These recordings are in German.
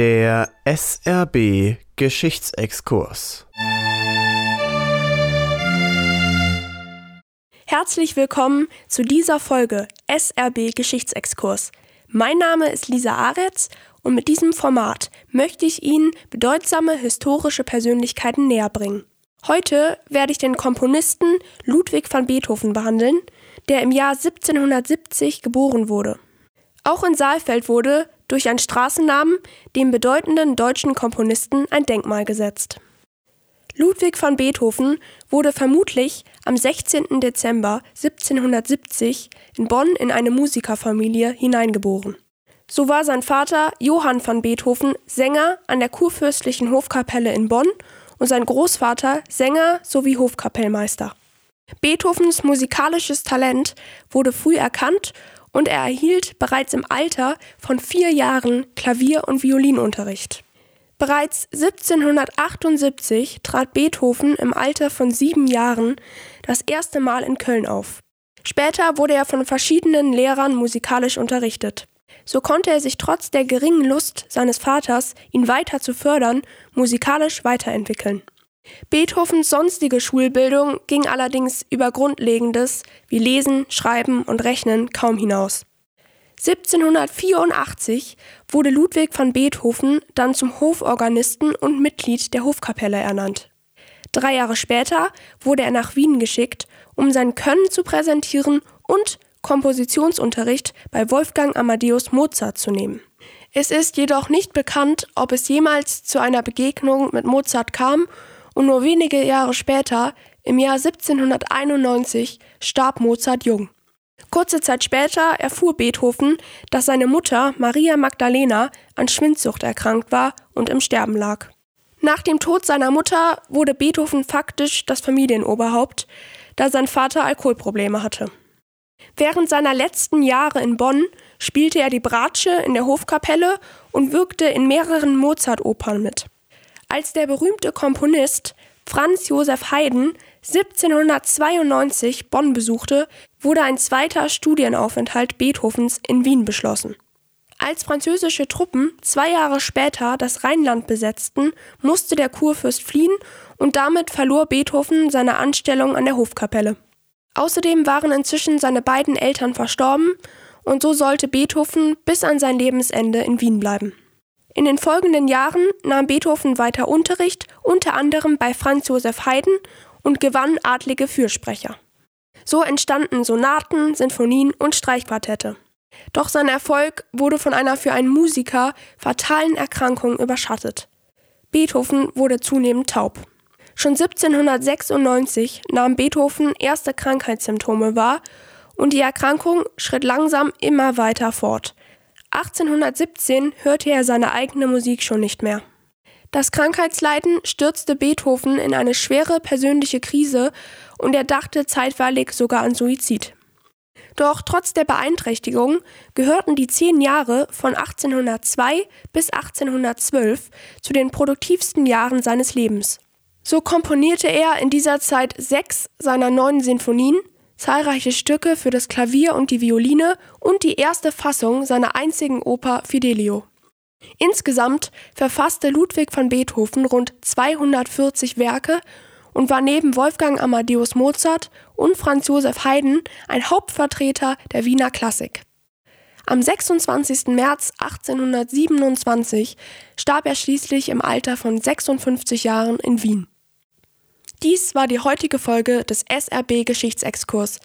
Der SRB Geschichtsexkurs. Herzlich willkommen zu dieser Folge SRB Geschichtsexkurs. Mein Name ist Lisa Aretz und mit diesem Format möchte ich Ihnen bedeutsame historische Persönlichkeiten näherbringen. Heute werde ich den Komponisten Ludwig van Beethoven behandeln, der im Jahr 1770 geboren wurde. Auch in Saalfeld wurde durch einen Straßennamen dem bedeutenden deutschen Komponisten ein Denkmal gesetzt. Ludwig van Beethoven wurde vermutlich am 16. Dezember 1770 in Bonn in eine Musikerfamilie hineingeboren. So war sein Vater Johann van Beethoven Sänger an der kurfürstlichen Hofkapelle in Bonn und sein Großvater Sänger sowie Hofkapellmeister. Beethovens musikalisches Talent wurde früh erkannt und er erhielt bereits im Alter von vier Jahren Klavier- und Violinunterricht. Bereits 1778 trat Beethoven im Alter von sieben Jahren das erste Mal in Köln auf. Später wurde er von verschiedenen Lehrern musikalisch unterrichtet. So konnte er sich trotz der geringen Lust seines Vaters, ihn weiter zu fördern, musikalisch weiterentwickeln. Beethovens sonstige Schulbildung ging allerdings über Grundlegendes wie Lesen, Schreiben und Rechnen kaum hinaus. 1784 wurde Ludwig van Beethoven dann zum Hoforganisten und Mitglied der Hofkapelle ernannt. Drei Jahre später wurde er nach Wien geschickt, um sein Können zu präsentieren und Kompositionsunterricht bei Wolfgang Amadeus Mozart zu nehmen. Es ist jedoch nicht bekannt, ob es jemals zu einer Begegnung mit Mozart kam und nur wenige Jahre später, im Jahr 1791, starb Mozart jung. Kurze Zeit später erfuhr Beethoven, dass seine Mutter Maria Magdalena an Schwindsucht erkrankt war und im Sterben lag. Nach dem Tod seiner Mutter wurde Beethoven faktisch das Familienoberhaupt, da sein Vater Alkoholprobleme hatte. Während seiner letzten Jahre in Bonn spielte er die Bratsche in der Hofkapelle und wirkte in mehreren Mozart-Opern mit. Als der berühmte Komponist Franz Josef Haydn 1792 Bonn besuchte, wurde ein zweiter Studienaufenthalt Beethovens in Wien beschlossen. Als französische Truppen zwei Jahre später das Rheinland besetzten, musste der Kurfürst fliehen und damit verlor Beethoven seine Anstellung an der Hofkapelle. Außerdem waren inzwischen seine beiden Eltern verstorben und so sollte Beethoven bis an sein Lebensende in Wien bleiben. In den folgenden Jahren nahm Beethoven weiter Unterricht, unter anderem bei Franz Josef Haydn und gewann adlige Fürsprecher. So entstanden Sonaten, Sinfonien und Streichquartette. Doch sein Erfolg wurde von einer für einen Musiker fatalen Erkrankung überschattet. Beethoven wurde zunehmend taub. Schon 1796 nahm Beethoven erste Krankheitssymptome wahr und die Erkrankung schritt langsam immer weiter fort. 1817 hörte er seine eigene Musik schon nicht mehr. Das Krankheitsleiden stürzte Beethoven in eine schwere persönliche Krise und er dachte zeitweilig sogar an Suizid. Doch trotz der Beeinträchtigung gehörten die zehn Jahre von 1802 bis 1812 zu den produktivsten Jahren seines Lebens. So komponierte er in dieser Zeit sechs seiner neun Sinfonien, zahlreiche Stücke für das Klavier und die Violine und die erste Fassung seiner einzigen Oper Fidelio. Insgesamt verfasste Ludwig van Beethoven rund 240 Werke und war neben Wolfgang Amadeus Mozart und Franz Josef Haydn ein Hauptvertreter der Wiener Klassik. Am 26. März 1827 starb er schließlich im Alter von 56 Jahren in Wien. Dies war die heutige Folge des SRB Geschichtsexkurs.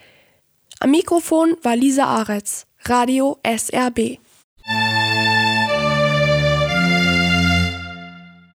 Am Mikrofon war Lisa Aretz, Radio SRB.